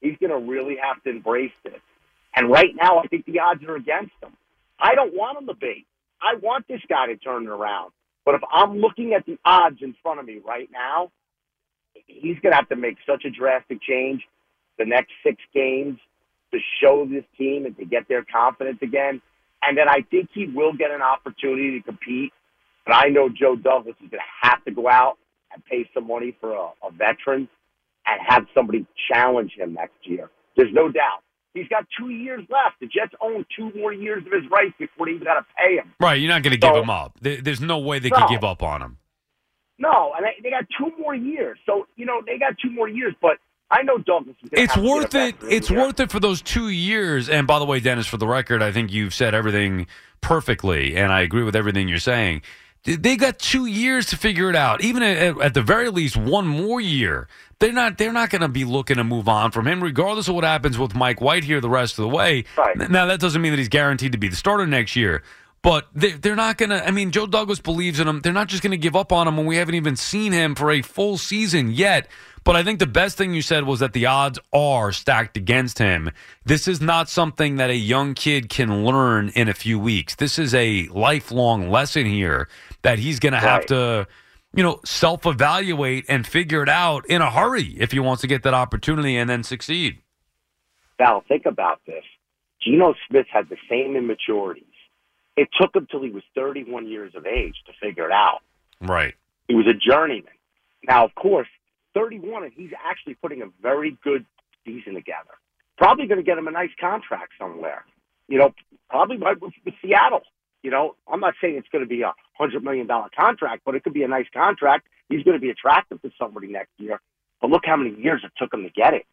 Speaker 9: he's going to really have to embrace this. And right now, I think the odds are against him. I don't want him to be. I want this guy to turn it around. But if I'm looking at the odds in front of me right now, he's going to have to make such a drastic change the next six games to show this team and to get their confidence again. And then I think he will get an opportunity to compete. But I know Joe Douglas is going to have to go out and pay some money for a, a veteran and have somebody challenge him next year. There's no doubt. He's got two years left. The Jets own two more years of his rights before they even got to pay him.
Speaker 3: Right. You're not going to give him up. There's no way they
Speaker 9: No.
Speaker 3: could give up on him.
Speaker 9: No, and they, they got two more years. So you know they got two more years. But I know Douglas. Is
Speaker 3: It's
Speaker 9: have to get
Speaker 3: worth it. It's
Speaker 9: here.
Speaker 3: worth it for those two years. And by the way, Dennis, for the record, I think you've said everything perfectly, and I agree with everything you're saying. They got two years to figure it out. Even at, at the very least, one more year. They're not. They're not going to be looking to move on from him, regardless of what happens with Mike White here the rest of the way.
Speaker 9: Right.
Speaker 3: Now that doesn't mean that he's guaranteed to be the starter next year, but they, they're not going to. I mean, Joe Douglas believes in him. They're not just going to give up on him when we haven't even seen him for a full season yet. But I think the best thing you said was that the odds are stacked against him. This is not something that a young kid can learn in a few weeks. This is a lifelong lesson here that he's going to have to, you know, self evaluate and figure it out in a hurry if he wants to get that opportunity and then succeed.
Speaker 9: Val, think about this. Geno Smith had the same immaturities. It took him till he was 31 years of age to figure it out.
Speaker 3: Right.
Speaker 9: He was a journeyman. Now, of course, 31, and he's actually putting a very good season together. Probably going to get him a nice contract somewhere. You know, probably right with Seattle. You know, I'm not saying it's going to be a hundred million dollar contract, but it could be a nice contract. He's going to be attractive to somebody next year. But look how many years it took him to get it.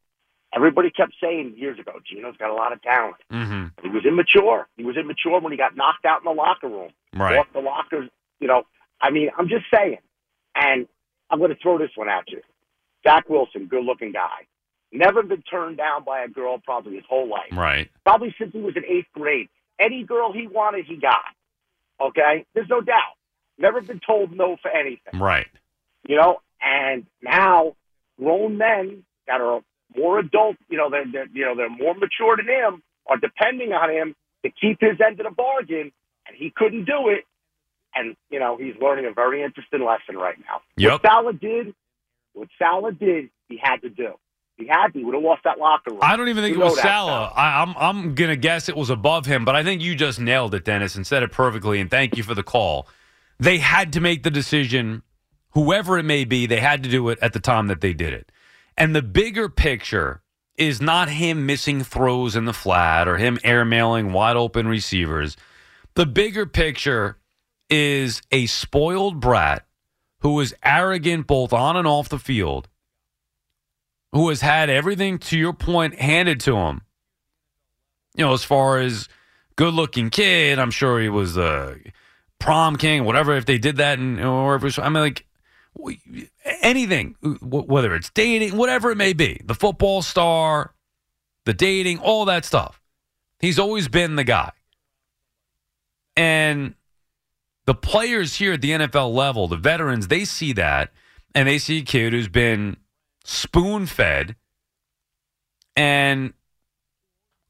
Speaker 9: Everybody kept saying years ago, Geno's got a lot of talent.
Speaker 3: Mm-hmm.
Speaker 9: He was immature. He was immature when he got knocked out in the locker room.
Speaker 3: Right.
Speaker 9: Off the lockers, you know. I mean, I'm just saying. And I'm going to throw this one at you. Zach Wilson, good looking guy. Never been turned down by a girl probably his whole life.
Speaker 3: Right.
Speaker 9: Probably since he was in eighth grade. Any girl he wanted, he got. Okay? There's no doubt. Never been told no for anything
Speaker 3: Right.
Speaker 9: you know, and now grown men that are more adult, you know, they're, they're you know they're more mature than him, are depending on him to keep his end of the bargain, and he couldn't do it. And you know, he's learning a very interesting lesson right now.
Speaker 3: Yep.
Speaker 9: What Salah did, what Salah did, he had to do. He had to. He would have lost that locker room.
Speaker 3: I don't even think
Speaker 9: You
Speaker 3: it was Salah. I, I'm I'm gonna guess it was above him, but I think you just nailed it, Dennis, and said it perfectly. And thank you for the call. They had to make the decision, whoever it may be. They had to do it at the time that they did it. And the bigger picture is not him missing throws in the flat or him airmailing wide open receivers. The bigger picture is a spoiled brat who is arrogant both on and off the field who has had everything to your point handed to him. You know, as far as good looking kid, I'm sure he was the prom king, whatever. If they did that, and or if it was, I mean, like anything, whether it's dating, whatever it may be, the football star, the dating, all that stuff. He's always been the guy. And the players here at the NFL level, the veterans, they see that and they see a kid who's been spoon fed and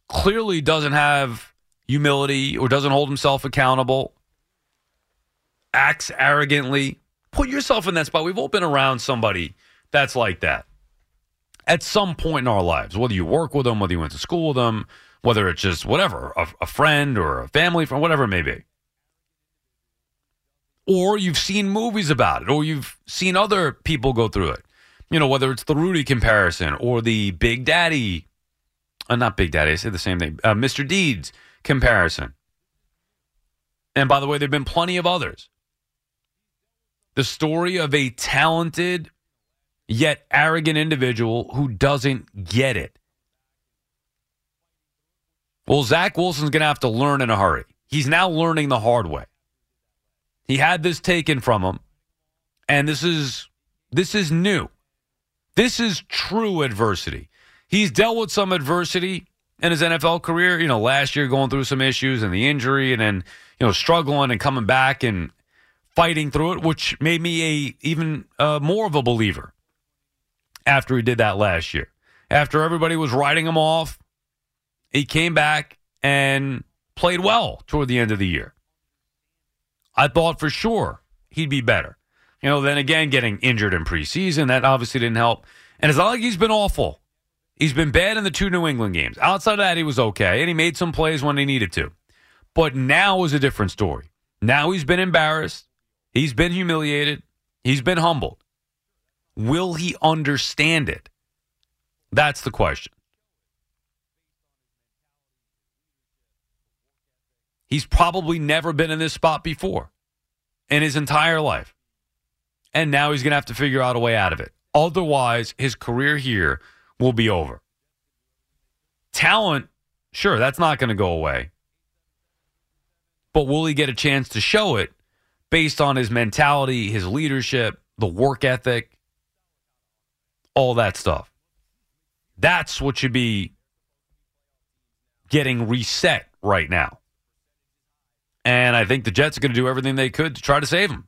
Speaker 3: clearly doesn't have humility or doesn't hold himself accountable, acts arrogantly. Put yourself in that spot. We've all been around somebody that's like that at some point in our lives, whether you work with them, whether you went to school with them, whether it's just whatever, a, a friend or a family friend, whatever it may be. Or you've seen movies about it, or you've seen other people go through it. You know, whether it's the Rudy comparison or the Big Daddy, uh, not Big Daddy, I say the same thing, uh, Mr. Deeds comparison. And by the way, there have been plenty of others. The story of a talented yet arrogant individual who doesn't get it. Well, Zach Wilson's going to have to learn in a hurry. He's now learning the hard way. He had this taken from him, and this is this is new. This is true adversity. He's dealt with some adversity in his NFL career. You know, last year going through some issues and the injury, and then you know struggling and coming back and fighting through it, which made me a even uh, more of a believer after he did that last year. After everybody was writing him off, he came back and played well toward the end of the year. I thought for sure he'd be better. You know, then again, getting injured in preseason, that obviously didn't help. And it's not like he's been awful. He's been bad in the two New England games. Outside of that, he was okay, and he made some plays when he needed to. But now is a different story. Now he's been embarrassed. He's been humiliated. He's been humbled. Will he understand it? That's the question. He's probably never been in this spot before in his entire life. And now he's going to have to figure out a way out of it. Otherwise, his career here will be over. Talent, sure, that's not going to go away. But will he get a chance to show it based on his mentality, his leadership, the work ethic, all that stuff. That's what should be getting reset right now. And I think the Jets are going to do everything they could to try to save him.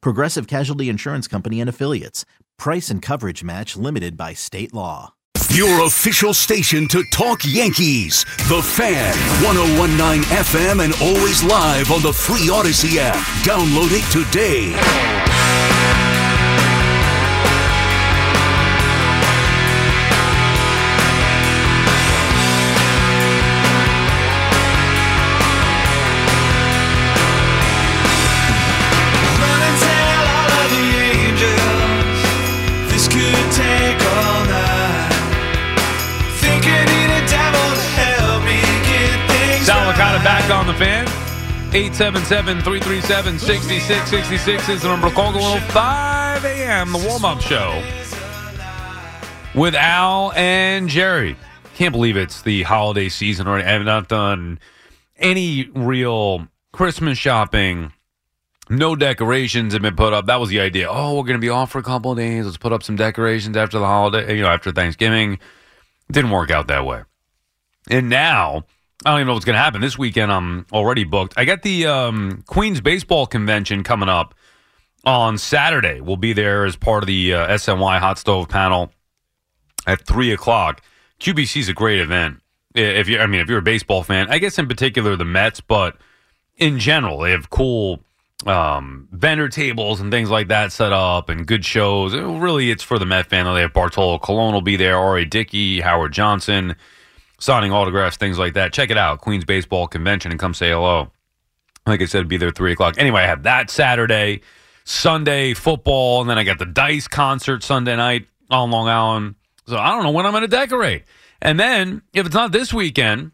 Speaker 1: Progressive Casualty Insurance Company and Affiliates. Price and coverage match limited by state law.
Speaker 2: Your official station to talk Yankees. The Fan, 1019 FM, and always live on the free Audacy app. Download it today.
Speaker 3: 877-337-6666 is the number call going 5 a.m. The warm-up show with Al and Jerry. Can't believe it's the holiday season already. I have not done any real Christmas shopping. No decorations have been put up. That was the idea. Oh, we're going to be off for a couple of days. Let's put up some decorations after the holiday, you know, after Thanksgiving. Didn't work out that way. And now, I don't even know what's going to happen. This weekend, I'm already booked. I got the um, Queens Baseball Convention coming up on Saturday. We'll be there as part of the uh, SNY Hot Stove panel at 3 o'clock. QBC is a great event. If you, I mean, if you're a baseball fan, I guess in particular the Mets, but in general, they have cool um, vendor tables and things like that set up and good shows. It- really, it's for the Met fan. They have Bartolo Colon will be there, R.A. Dickey, Howard Johnson, signing autographs, things like that. Check it out, Queens Baseball Convention, and come say hello. Like I said, be there three o'clock. Anyway, I have that Saturday, Sunday football, and then I got the Dice concert Sunday night on Long Island. So I don't know when I'm going to decorate. And then if it's not this weekend,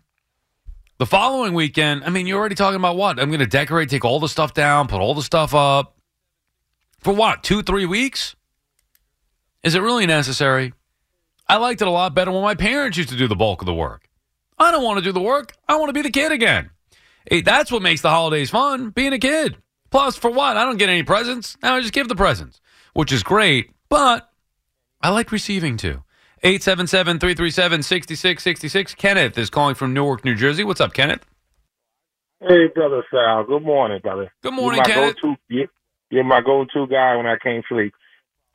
Speaker 3: the following weekend, I mean, you're already talking about what? I'm going to decorate, take all the stuff down, put all the stuff up. For what? Two, three weeks? Is it really necessary? I liked it a lot better when my parents used to do the bulk of the work. I don't want to do the work. I want to be the kid again. Hey, that's what makes the holidays fun, being a kid. Plus, for what? I don't get any presents. Now I just give the presents, which is great, but I like receiving too. 877 337 6666. Kenneth is calling from Newark, New Jersey. What's up, Kenneth?
Speaker 10: Hey, brother Sal. Good morning, brother.
Speaker 3: Good morning,
Speaker 10: you're my
Speaker 3: Kenneth.
Speaker 10: Go-to, you- you're my go-to guy when I can't sleep.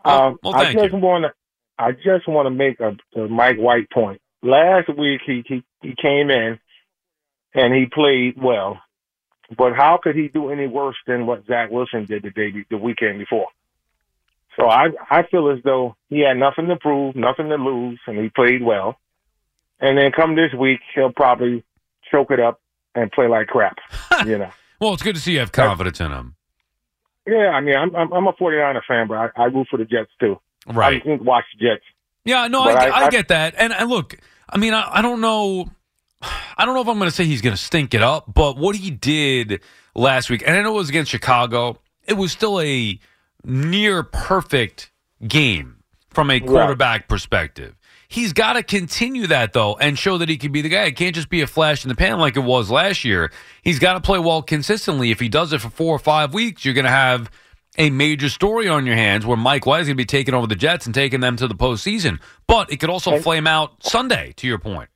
Speaker 3: Oh,
Speaker 10: um,
Speaker 3: well,
Speaker 10: I
Speaker 3: thank
Speaker 10: just want to, I just want to make a, a Mike White point. Last week he, he he came in and he played well, but how could he do any worse than what Zach Wilson did the day the weekend before? So I I feel as though he had nothing to prove, nothing to lose, and he played well. And then come this week, he'll probably choke it up and play like crap. you know.
Speaker 3: Well, it's good to see you have confidence in him.
Speaker 10: Yeah, I mean, I'm I'm, I'm a 49er fan, but I, I root for the Jets too.
Speaker 3: Right.
Speaker 10: I didn't watch Jets.
Speaker 3: Yeah, no, I,
Speaker 10: I-
Speaker 3: I, get that. And, and look, I mean, I, I don't know. I don't know if I'm going to say he's going to stink it up, but what he did last week, and I know it was against Chicago, it was still a near perfect game from a quarterback perspective. He's got to continue that though and show that he can be the guy. It can't just be a flash in the pan like it was last year. He's got to play well consistently. If he does it for four or five weeks, you're going to have a major story on your hands where Mike White is going to be taking over the Jets and taking them to the postseason. But it could also
Speaker 10: And-
Speaker 3: flame out Sunday. To your point,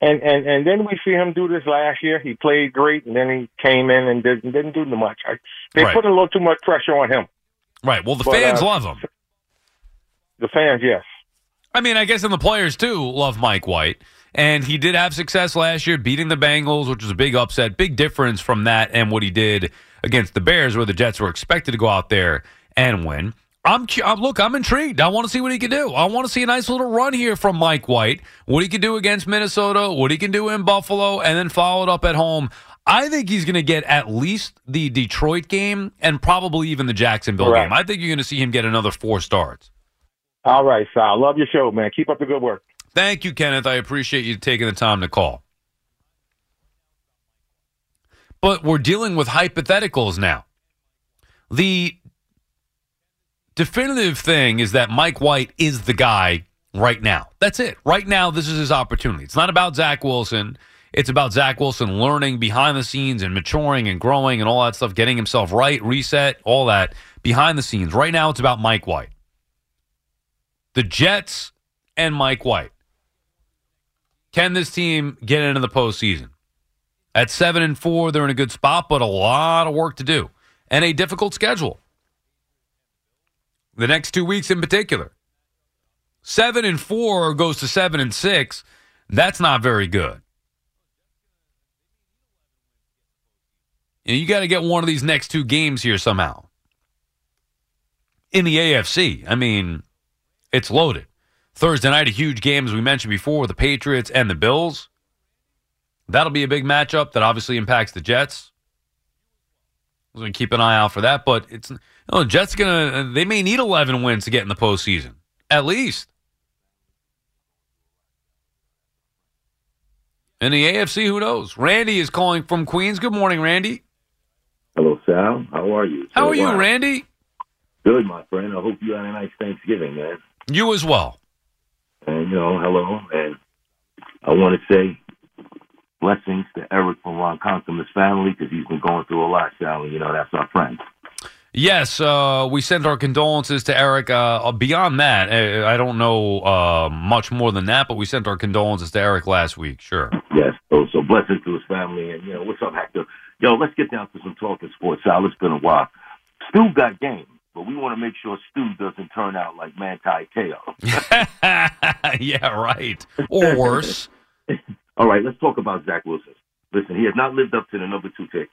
Speaker 10: And and and then we see him do this last year. He played great, and then he came in and didn't didn't do much. I, they
Speaker 3: Right.
Speaker 10: put a little too much pressure on him.
Speaker 3: Right. Well, the
Speaker 10: But,
Speaker 3: fans
Speaker 10: uh,
Speaker 3: love him.
Speaker 10: The fans, yes.
Speaker 3: I mean, I guess and the players too love Mike White. And he did have success last year beating the Bengals, which was a big upset. Big difference from that and what he did against the Bears, where the Jets were expected to go out there and win. I'm, I'm look, I'm intrigued. I want to see what he can do. I want to see a nice little run here from Mike White. What he can do against Minnesota, what he can do in Buffalo, and then follow it up at home. I think he's going to get at least the Detroit game and probably even the Jacksonville
Speaker 10: Right.
Speaker 3: game. I think you're going to see him get another four starts.
Speaker 10: All right, Sal. Love your show, man. Keep up the good work.
Speaker 3: Thank you, Kenneth. I appreciate you taking the time to call. But we're dealing with hypotheticals now. The definitive thing is that Mike White is the guy right now. That's it. Right now, this is his opportunity. It's not about Zach Wilson. It's about Zach Wilson learning behind the scenes and maturing and growing and all that stuff, getting himself right, reset, all that behind the scenes. Right now, it's about Mike White. The Jets and Mike White. Can this team get into the postseason? At seven and four, they're in a good spot, but a lot of work to do and a difficult schedule. The next two weeks in particular. Seven and four goes to seven and six. That's not very good. You, you got to get one of these next two games here somehow. In the AFC, I mean, it's loaded. Thursday night, a huge game, as we mentioned before, with the Patriots and the Bills. That'll be a big matchup that obviously impacts the Jets. We're going to keep an eye out for that, but it's you know, the Jets going to they may need 11 wins to get in the postseason, at least. In the AFC, who knows? Randy is calling from Queens. Good morning, Randy.
Speaker 11: Hello, Sal. How are you?
Speaker 3: How
Speaker 11: So,
Speaker 3: are you,
Speaker 11: wow.
Speaker 3: Randy?
Speaker 11: Good, my friend. I hope you had a nice Thanksgiving, man.
Speaker 3: You as well.
Speaker 11: And, you know, hello. And I want to say blessings to Eric from Ronkonkoma, his family, because he's been going through a lot, Sal. And, you know, that's our friend.
Speaker 3: Yes, uh, we sent our condolences to Eric. Uh, beyond that, uh, I don't know uh, much more than that, but we sent our condolences to Eric last week. Sure.
Speaker 11: Yes. So, so blessings to his family. And, you know, what's up, Hector? Yo, let's get down to some talking sports, Sal. It's been a while. Stu got game, but we want to make sure Stu doesn't turn out like Manti Te'o.
Speaker 3: yeah, right. Or worse.
Speaker 11: All right, let's talk about Zach Wilson. Listen, he has not lived up to the number two pick.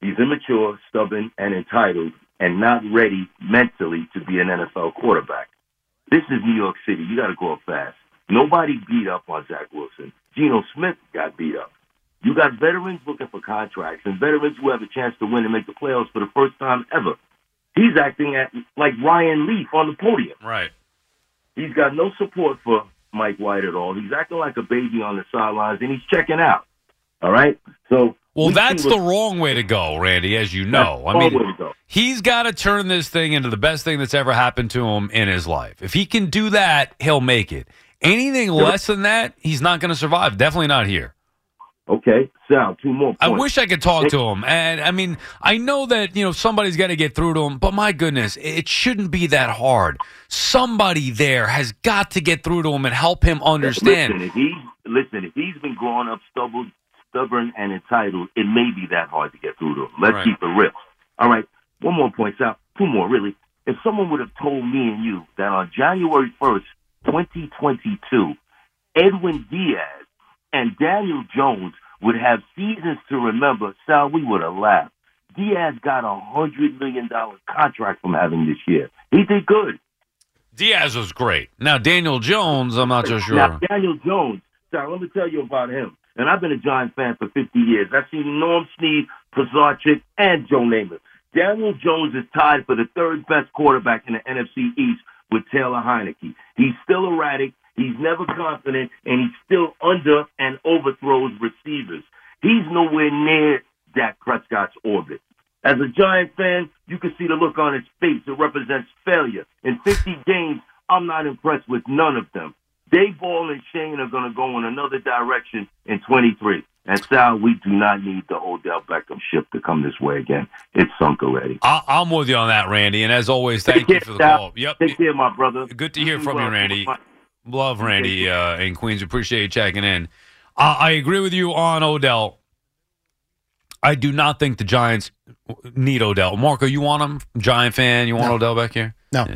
Speaker 11: He's immature, stubborn, and entitled, and not ready mentally to be an NFL quarterback. This is New York City. You got to grow up fast. Nobody beat up on Zach Wilson. Geno Smith got beat up. You got veterans looking for contracts and veterans who have a chance to win and make the playoffs for the first time ever. He's acting at, like Ryan Leaf on the podium.
Speaker 3: Right.
Speaker 11: He's got no support for Mike White at all. He's acting like a baby on the sidelines, and he's checking out. All right. So
Speaker 3: Well,
Speaker 11: we
Speaker 3: that's the wrong way to go, Randy, as you know. I mean,
Speaker 11: way to go.
Speaker 3: he's got to turn this thing into the best thing that's ever happened to him in his life. If he can do that, he'll make it. Anything less than that, he's not going to survive. Definitely not here.
Speaker 11: Okay, Sal, two more.
Speaker 3: I wish I could talk to him. And I mean, I know that, you know, somebody's got to get through to him, but my goodness, it shouldn't be that hard. Somebody there has got to get through to him and help him understand.
Speaker 11: Listen, if he listen, if he's been growing up stubborn, stubborn and entitled, it may be that hard to get through to him. Let's
Speaker 3: Right.
Speaker 11: keep it real. All right, one more point, Sal. Two more, really. If someone would have told me and you that on January first, twenty twenty two, Edwin Diaz and Daniel Jones would have seasons to remember, Sal, we would have laughed. Diaz got a hundred million dollar contract from having this year. He did good.
Speaker 3: Diaz was great. Now, Daniel Jones, I'm not so sure.
Speaker 11: Now, Daniel Jones, Sal, let me tell you about him. And I've been a Giant fan for 50 years. I've seen Norm Snead, Pisarcik, and Joe Namath. Daniel Jones is tied for the third best quarterback in the NFC East with Taylor Heinicke. He's still erratic. He's never confident, and he's still under and overthrows receivers. He's nowhere near Dak Prescott's orbit. As a Giant fan, you can see the look on his face. It represents failure. In 50 games, I'm not impressed with none of them. Daboll and Schoen are going to go in another direction in 23. And Sal, we do not need the Odell Beckham ship to come this way again. It's sunk already.
Speaker 3: I- I'm with you on that, Randy. And as always, thank
Speaker 11: Take
Speaker 3: you for the
Speaker 11: Sal.
Speaker 3: call. Yep.
Speaker 11: Take care, my brother.
Speaker 3: Good to hear from you, Randy. Love Randy uh, in Queens. Appreciate you checking in. Uh, I agree with you on Odell. I do not think the Giants need Odell. Marco, you want him? Giant fan? You want
Speaker 12: No.
Speaker 3: Odell back here?
Speaker 12: No.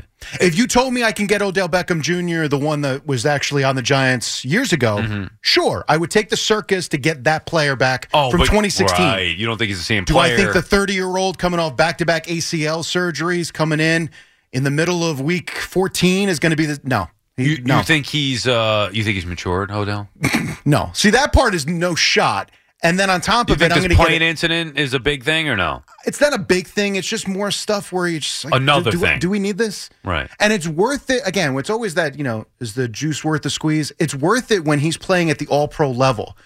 Speaker 12: If you told me I can get Odell Beckham Jr., the one that was actually on the Giants years ago, sure, I would take the circus to get that player back
Speaker 3: Oh,
Speaker 12: from
Speaker 3: but-
Speaker 12: 2016.
Speaker 3: Right. You don't think he's the same
Speaker 12: Do
Speaker 3: player?
Speaker 12: I think the 30 year old coming off back to back ACL surgeries coming in in the middle of week 14 is going to be the. No. He-
Speaker 3: you,
Speaker 12: no.
Speaker 3: you think he's uh you think he's matured, Odell?
Speaker 12: no. See, that part is no shot. And then on top
Speaker 3: You
Speaker 12: of it, I'm going to
Speaker 3: plane
Speaker 12: get.
Speaker 3: incident is a big thing or no?
Speaker 12: It's not a big thing. It's just more stuff where you just like,
Speaker 3: Another
Speaker 12: do, do,
Speaker 3: thing.
Speaker 12: Do we need this?
Speaker 3: Right.
Speaker 12: And it's worth it. Again, it's always that, you know, is the juice worth the squeeze? It's worth it when he's playing at the all pro level.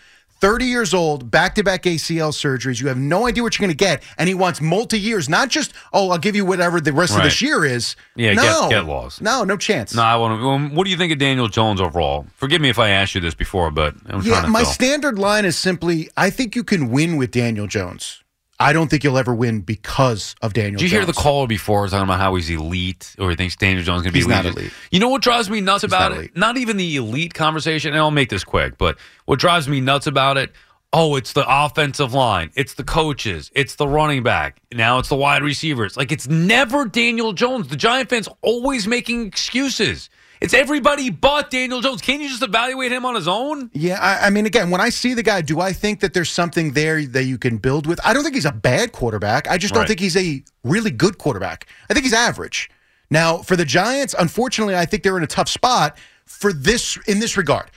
Speaker 12: 30 years old, back to back ACL surgeries. You have no idea what you're going to get. And he wants multi years, not just, oh, I'll give you whatever the rest of this year is.
Speaker 3: Yeah,
Speaker 12: no.
Speaker 3: get, get lost.
Speaker 12: No, no chance.
Speaker 3: No, I want to. Um, what do you think of Daniel Jones overall? Forgive me if I asked you this before, but I'm
Speaker 12: yeah,
Speaker 3: trying to
Speaker 12: my
Speaker 3: fill.
Speaker 12: standard line is simply I think you can win with Daniel Jones. I don't think you'll ever win because of Daniel Jones.
Speaker 3: Did you hear the call before talking about how he's elite or he thinks Daniel Jones is going to be
Speaker 12: He's not
Speaker 3: elite?
Speaker 12: elite.
Speaker 3: You know what drives me nuts about
Speaker 12: not
Speaker 3: it? Not even the elite conversation. And I'll make this quick, but what drives me nuts about it? Oh, it's the offensive line. It's the coaches. It's the running back. Now it's the wide receivers. Like it's never Daniel Jones. The Giant fans always making excuses. It's everybody but Daniel Jones. Can't you just evaluate him on his own?
Speaker 12: Yeah, I, I mean, again, when I see the guy, do I think that there's something there that you can build with? I don't think he's a bad quarterback. I just don't
Speaker 3: Right.
Speaker 12: think he's a really good quarterback. I think he's average. Now, for the Giants, unfortunately, I think they're in a tough spot for this in this regard.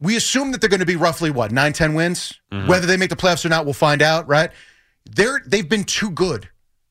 Speaker 12: We assume that they're going to be roughly what nine, ten wins. Mm-hmm. Whether they make the playoffs or not, we'll find out. Right? They're they've been too good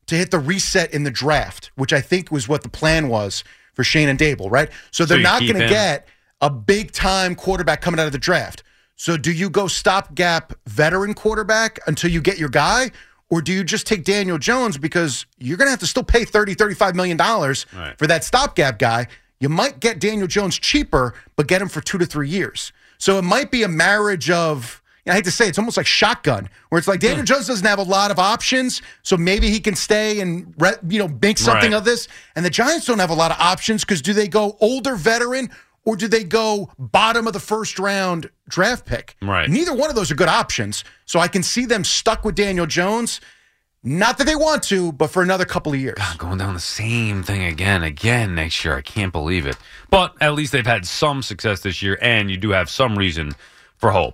Speaker 12: to hit the reset in the draft, which I think was what the plan was for Schoen and Daboll. Right? So they're
Speaker 3: you
Speaker 12: not going to get a big time quarterback coming out of the draft. So do you go stopgap veteran quarterback until you get your guy? Or do you just take Daniel Jones because you're going to have to still pay $30, 35 million dollars
Speaker 3: Right.
Speaker 12: for that stopgap guy? You might get Daniel Jones cheaper, but get him for two to three years. So it might be a marriage of, I hate to say, it, it's almost like shotgun, where it's like Daniel Jones doesn't have a lot of options, so maybe he can stay and re- you know make something
Speaker 3: Right.
Speaker 12: of this. And the Giants don't have a lot of options because do they go older veteran or do they go bottom of the first round draft pick?
Speaker 3: Right.
Speaker 12: Neither one of those are good options. So I can see them stuck with Daniel Jones. Not that they want to, but for another couple of years.
Speaker 3: going down the same thing again, again next year. I can't believe it. But at least they've had some success this year, and you do have some reason for hope.